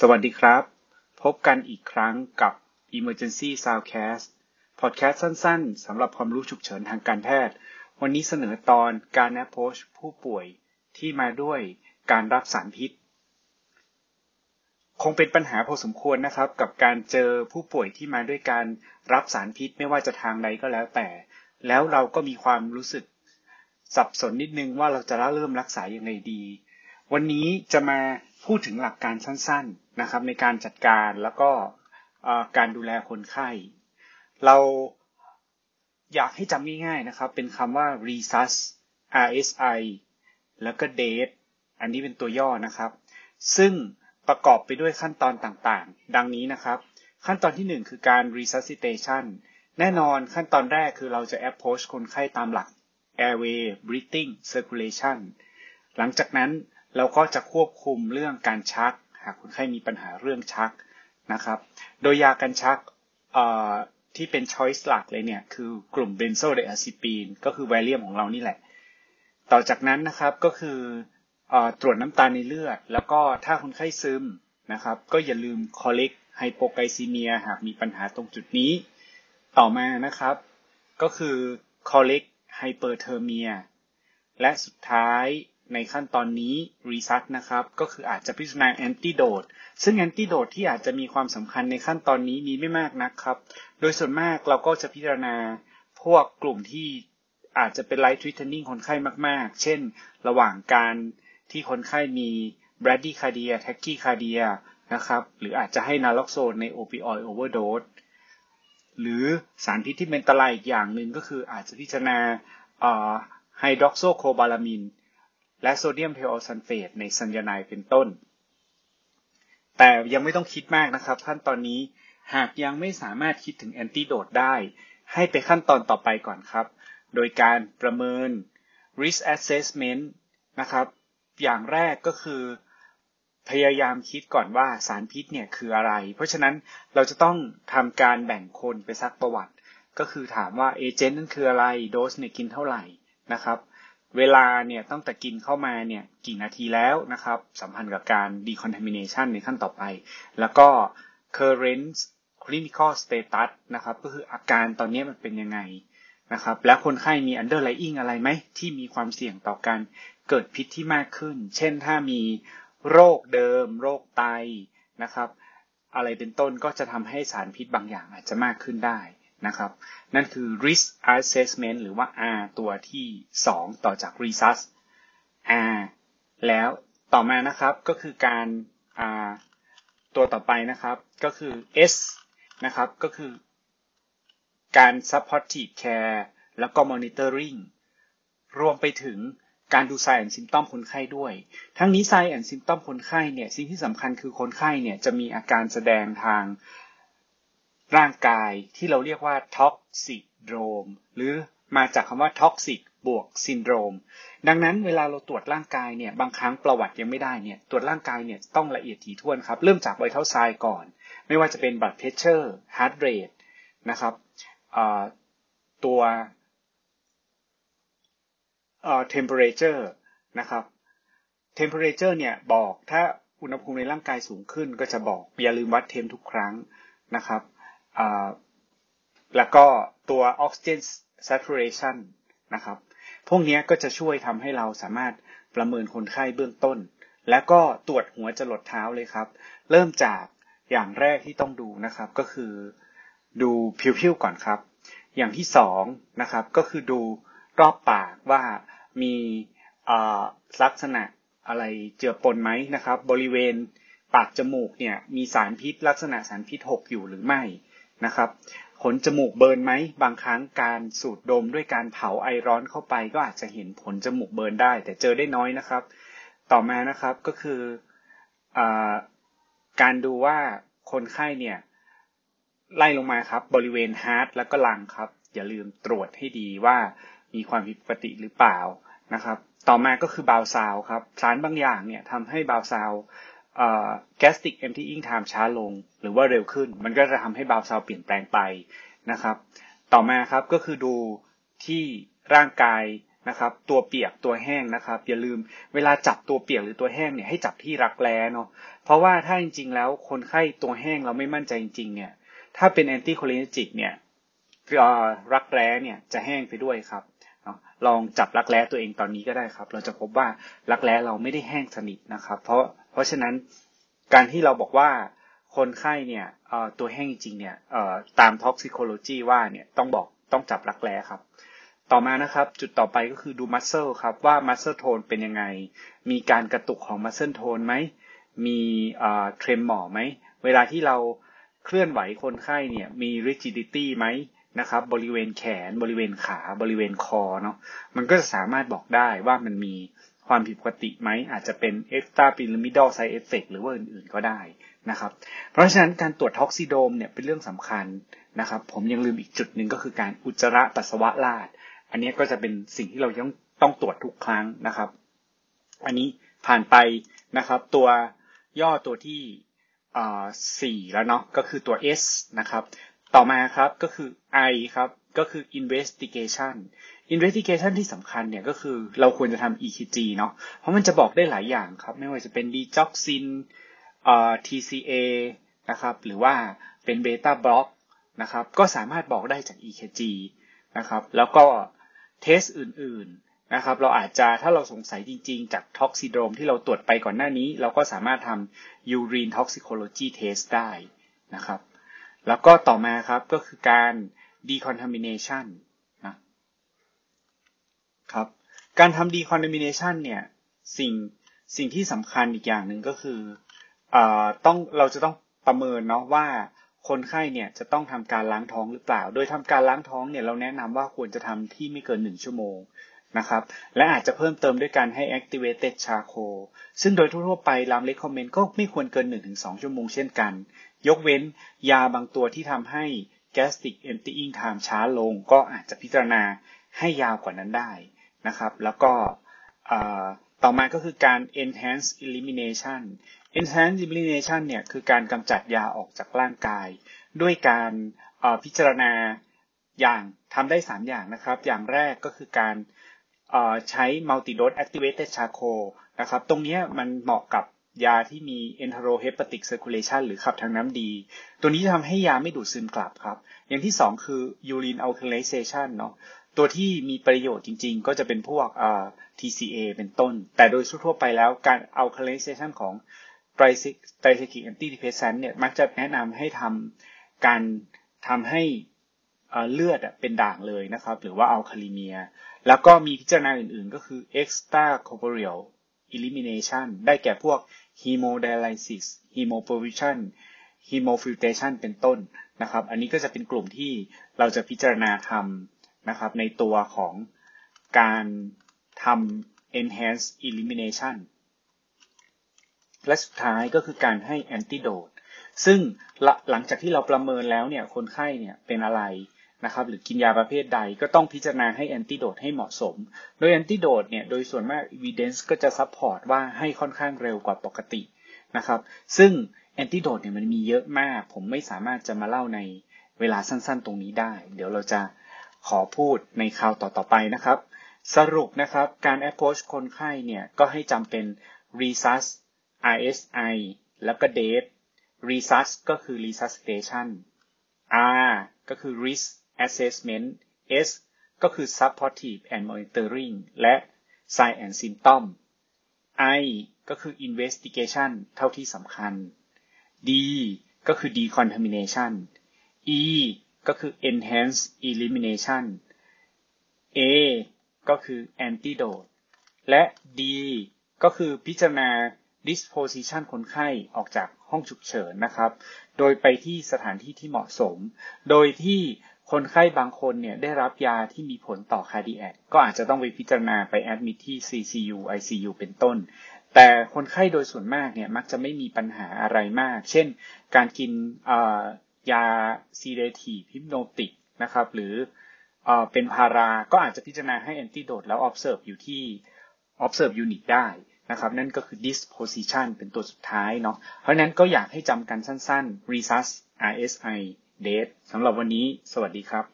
สวัสดีครับ พบกันอีกครั้งกับ Emergency Soundcast พอดแคสต์สั้นๆสำหรับความรู้ฉุกเฉินทางการแพทย์ วันนี้เสนอตอนการ approach ผู้ป่วยที่มาด้วยการรับสารพิษ คงเป็นปัญหาพอสมควรนะครับ กับการเจอผู้ป่วยที่มาด้วยการรับสารพิษไม่ว่าจะทางใดก็แล้วแต่ แล้วเราก็มีความรู้สึกสับสนนิดนึงว่าเราจะเริ่มรักษายังไงดี วันนี้จะมาพูดถึงหลักการสั้นๆนะครับ ในการจัดการแล้วก็การดูแลคนไข้ เราอยากให้จำง่ายๆนะครับ เป็นคำว่า resus RSI แล้วก็ date อันนี้เป็นตัวย่อนะครับ ซึ่งประกอบไปด้วยขั้นตอนต่างๆ ดังนี้นะครับ ขั้นตอนที่ 1 คือการ resuscitation แน่นอนขั้นตอนแรกคือเราจะ approach คนไข้ตามหลัก airway breathing circulation หลังจากนั้น เราก็จะควบคุมเรื่องการชัก หากคนไข้มีปัญหาเรื่องชักนะครับ โดยยากันชักที่เป็น choice หลักเลยเนี่ย คือกลุ่ม benzodiazepine ก็คือ Valium ของเรานี่แหละ ต่อจากนั้นนะครับก็คือตรวจน้ำตาลในเลือด แล้วก็ถ้าคนไข้ซึมนะครับ ก็อย่าลืม correct hypoglycemia หากมีปัญหาตรงจุดนี้ ต่อมานะครับ ก็คือ correct hyperthermia และสุดท้าย ในขั้นตอนนี้ resus นะครับก็คืออาจจะพิจารณา antidote ซึ่ง antidote ที่อาจจะมีความสำคัญในขั้นตอนนี้มีไม่มากนักครับ โดยส่วนมากเราก็จะพิจารณาพวกกลุ่มที่อาจจะเป็น life threatening คนไข้มาก ๆ เช่น ระหว่างการที่คนไข้มี bradycardia tachycardiaนะครับ หรืออาจจะให้ naloxone ใน opioid overdose หรือสารพิษที่เป็นอันตรายอีกอย่างหนึ่งก็คืออาจจะพิจารณา hydroxocobalamin และ sodium thiosulfate ในไซยาไนด์เป็นต้น แต่ยังไม่ต้องคิดมากนะครับ ขั้นตอนนี้หากยังไม่สามารถคิดถึง antidote ได้ ให้ไปขั้นตอนต่อไปก่อนครับ โดยการประเมิน risk assessment นะครับ อย่างแรกก็คือพยายามคิดก่อนว่าสารพิษเนี่ยคืออะไร เพราะฉะนั้นเราจะต้องทำการแบ่งคนไปซักประวัติ ก็คือถามว่าเอเจนต์นั่นคืออะไร โดสเนี่ยกินเท่าไหร่นะครับ เวลาเนี่ยตั้งแต่กินเข้ามาเนี่ยกี่นาทีแล้วนะครับ สัมพันธ์กับการ decontamination ในขั้นต่อไป แล้วก็ current clinical status นะครับก็คืออาการตอนนี้มันเป็นยังไงนะครับ แล้วคนไข้มี underlying อะไรไหมที่มีความเสี่ยงต่อการเกิดพิษที่มากขึ้น เช่นถ้ามีโรคเดิม โรคไตนะครับ อะไรเป็นต้นก็จะทำให้สารพิษบางอย่างอาจจะมากขึ้นได้ นะครับ นั่นคือ risk assessment หรือว่า R ตัวที่ 2 ต่อจาก resus R แล้วต่อมานะครับก็คือการ R ตัวต่อไปนะครับก็คือ S นะครับก็คือการ supportive care แล้วก็ monitoring รวมไปถึงการดู sign and symptom คนไข้ด้วย ทั้งนี้ sign and symptom คนไข้เนี่ยสิ่งที่สำคัญคือคนไข้เนี่ยจะมีอาการแสดงทาง ร่างกายที่เราเรียกว่า toxidrome หรือมาจากคำว่า toxic บวกซินโดรม ดังนั้นเวลาเราตรวจร่างกายเนี่ยบางครั้งประวัติยังไม่ได้เนี่ยตรวจร่างกายเนี่ยต้องละเอียดถี่ถ้วนครับ เริ่มจาก vital signs ก่อน ไม่ว่าจะเป็น blood pressure heart rate นะครับตัวเอ่อ temperature นะครับ temperature เนี่ยบอกถ้าอุณหภูมิในร่างกายสูงขึ้นก็จะบอกอย่าลืมวัด temp ทุกครั้งนะครับ แล้วก็ตัว oxygen saturation นะครับ พวกนี้ก็จะช่วยทำให้เราสามารถประเมินคนไข้เบื้องต้น แล้วก็ตรวจหัวจรดเท้าเลยครับ เริ่มจากอย่างแรกที่ต้องดูนะครับก็คือดูผิวๆก่อนครับ อย่างที่สองนะครับก็คือดูรอบปากว่ามีลักษณะอะไรเจือปนไหมนะครับ บริเวณปากจมูกเนี่ยมีสารพิษลักษณะสารพิษหกอยู่หรือไม่ นะครับขนจมูกเบิร์นไหมบางครั้งการสูดดมด้วยการเผาไอร้อนเข้าไป ก็อาจจะเห็นผลจมูกเบิร์นได้ แต่เจอได้น้อยนะครับ ต่อมานะครับก็คืออการดูว่าคนไข้เนี่ยไล่ลงมาครับบริเวณ heart แล้วก็ lung ครับ อย่าลืมตรวจให้ดีว่ามีความผิดปกติหรือเปล่านะครับ ต่อมาก็คือบาวซาวครับสารบางอย่างเนี่ยทำให้บาวซาว gastric emptying time ช้าลง หรือว่าเร็วขึ้น มันก็จะทำให้ bowel sound เปลี่ยนแปลงไปนะครับ ต่อมาครับก็คือดูที่ร่างกายนะครับ ตัวเปียกตัวแห้งนะครับ อย่าลืมเวลาจับตัวเปียกหรือตัวแห้งเนี่ยให้จับที่รักแร้เนาะเพราะว่าถ้าจริงๆแล้วคนไข้ตัวแห้งเราไม่มั่นใจจริงๆเนี่ยถ้าเป็นแอนตี้โคลินจิกเนี่ยรักแร้เนี่ยจะแห้งไปด้วยครับลองจับรักแร้ตัวเองตอนนี้ก็ได้ครับ เราจะพบว่ารักแร้เราไม่ได้แห้งสนิทนะครับ เพราะ เพราะฉะนั้นการที่เราบอกว่าคนไข้เนี่ยตัวแห้งจริงเนี่ยตาม toxicology ว่าเนี่ยต้องบอกต้องจับรักแร้ครับ ต่อมานะครับจุดต่อไปก็คือดู muscle ครับว่า muscle tone เป็นยังไง มีการกระตุกของ muscle tone ไหม มีเทรมหมอไหม เวลาที่เราเคลื่อนไหวคนไข้เนี่ยมี rigidity ไหมนะครับบริเวณแขนบริเวณขาบริเวณคอเนาะมันก็จะสามารถบอกได้ว่ามันมี ความผิดปกติไหมอาจจะเป็น extra pyramidal side effect หรือว่าอื่นๆก็ได้นะครับ เพราะฉะนั้นการตรวจท็อกซิโดมเนี่ยเป็นเรื่องสำคัญนะครับ ผมยังลืมอีกจุดหนึ่งก็คือการอุจจาระปัสสาวะลาด อันนี้ก็จะเป็นสิ่งที่เราต้องต้องตรวจทุกครั้งนะครับ อันนี้ผ่านไปนะครับ ตัวย่อตัวที่สี่แล้วเนาะก็คือตัว S นะครับ ต่อมาครับก็คือ I ครับก็คือ investigation investigation ที่สำคัญเนี่ยก็คือเราควรจะทำ EKG เนาะเพราะมันจะบอกได้หลายอย่างครับ ไม่ว่าจะเป็น digoxin TCA นะครับหรือว่าเป็น beta block นะครับก็สามารถบอกได้จาก EKG นะครับแล้วก็ test อื่นๆนะครับเราอาจจะถ้าเราสงสัยจริงๆ จาก toxidrome ที่เราตรวจไปก่อนหน้านี้ เราก็สามารถทำ urine toxicology test ได้นะครับแล้วก็ต่อมาครับก็คือการ decontamination น ครับ การทำ decontamination เนี่ยสิ่งสิ่งที่สำคัญอีกอย่างหนึ่งก็คือต้องเราจะต้องประเมินเนาะว่าคนไข้เนี่ยจะต้องทำการล้างท้องหรือเปล่า โดยทำการล้างท้องเนี่ยเราแนะนำว่าควรจะทำที่ไม่เกิน 1 ชั่วโมงนะครับ และอาจจะเพิ่มเติมด้วยการให้ activated charcoal ซึ่งโดยทั่วไปราม recommend ก็ไม่ควรเกิน 1-2 ชั่วโมงเช่นกัน ยกเว้นยาบางตัวที่ทำให้ gastric emptying time ช้าลง ก็อาจจะพิจารณาให้ยาวกว่านั้นได้ นะครับ แล้วก็ต่อมาก็คือการ enhance elimination enhance elimination เนี่ยคือการกำจัดยาออกจากร่างกาย ด้วยการพิจารณาอย่างทำได้ 3 อย่างนะครับ อย่างแรกก็คือการใช้ multi-dose activated charcoal นะครับ ตรงนี้มันเหมาะกับยาที่มี enterohepatic circulation หรือขับทางน้ำดี ตัวนี้จะทำให้ยาไม่ดูดซึมกลับครับ อย่างที่ 2 คือ urine alkalization เนาะ ตัวที่มีประโยชน์จริงๆ ก็จะเป็นพวก TCA เป็นต้น แต่โดยทั่วไปแล้วการ alkalization ของ tricyclic antidepressant เนี่ยมักจะแนะนำให้ทำการทำให้เลือดเป็นด่างเลยนะครับ หรือว่า alkalemia แล้วก็มีพิจารณาอื่นๆ ก็คือ extracorporeal elimination ได้แก่พวก hemodialysis hemoperfusion hemofiltration เป็นต้นนะครับ อันนี้ก็จะเป็นกลุ่มที่เราจะพิจารณาทำ นะครับ ในตัวของการทำ enhanced elimination และสุดท้ายก็คือการให้แอนติโดดซึ่งหลังจากที่เราประเมินแล้วเนี่ยคนไข้เนี่ยเป็นอะไรนะครับหรือกินยาประเภทใดก็ต้องพิจารณาให้แอนติโดดให้เหมาะสม โดย antidote เนี่ยโดยส่วนมาก evidence ก็จะ support ว่าให้ค่อนข้างเร็วกว่าปกตินะครับ ซึ่ง antidote เนี่ยมันมีเยอะมาก ผมไม่สามารถจะมาเล่าในเวลาสั้นๆตรงนี้ได้ เดี๋ยวเราจะ ขอพูดในคราวต่อๆไปนะครับ สรุปนะครับการ approach คนไข้เนี่ยก็ให้จำเป็น resus RSI แล้วก็ DEAD resus ก็คือ resuscitation R ก็คือ risk assessment S ก็คือ supportive and monitoring และ sign and symptom I ก็คือ investigation เท่าที่สำคัญ D ก็คือ decontamination E ก็คือ enhance elimination A ก็คือ antidote และ D ก็คือพิจารณา disposition คนไข้ออกจากห้องฉุกเฉินนะครับ โดยไปที่สถานที่ที่เหมาะสม โดยที่คนไข้บางคนเนี่ยได้รับยาที่มีผลต่อ cardiac ก็อาจจะต้องไปพิจารณาไป admit ที่ CCU ICU เป็นต้น แต่คนไข้โดยส่วนมากเนี่ยมักจะไม่มีปัญหาอะไรมาก เช่น การกิน ยา sedative hypnotic นะครับหรือเป็นพาราก็อาจจะพิจารณาให้ antidote แล้ว observe อยู่ที่ observe unit ได้นะครับนั่นก็คือ disposition เป็นตัวสุดท้ายเนาะเพราะนั้นก็อยากให้จำกันสั้นๆ resus RSI date สำหรับวันนี้สวัสดีครับ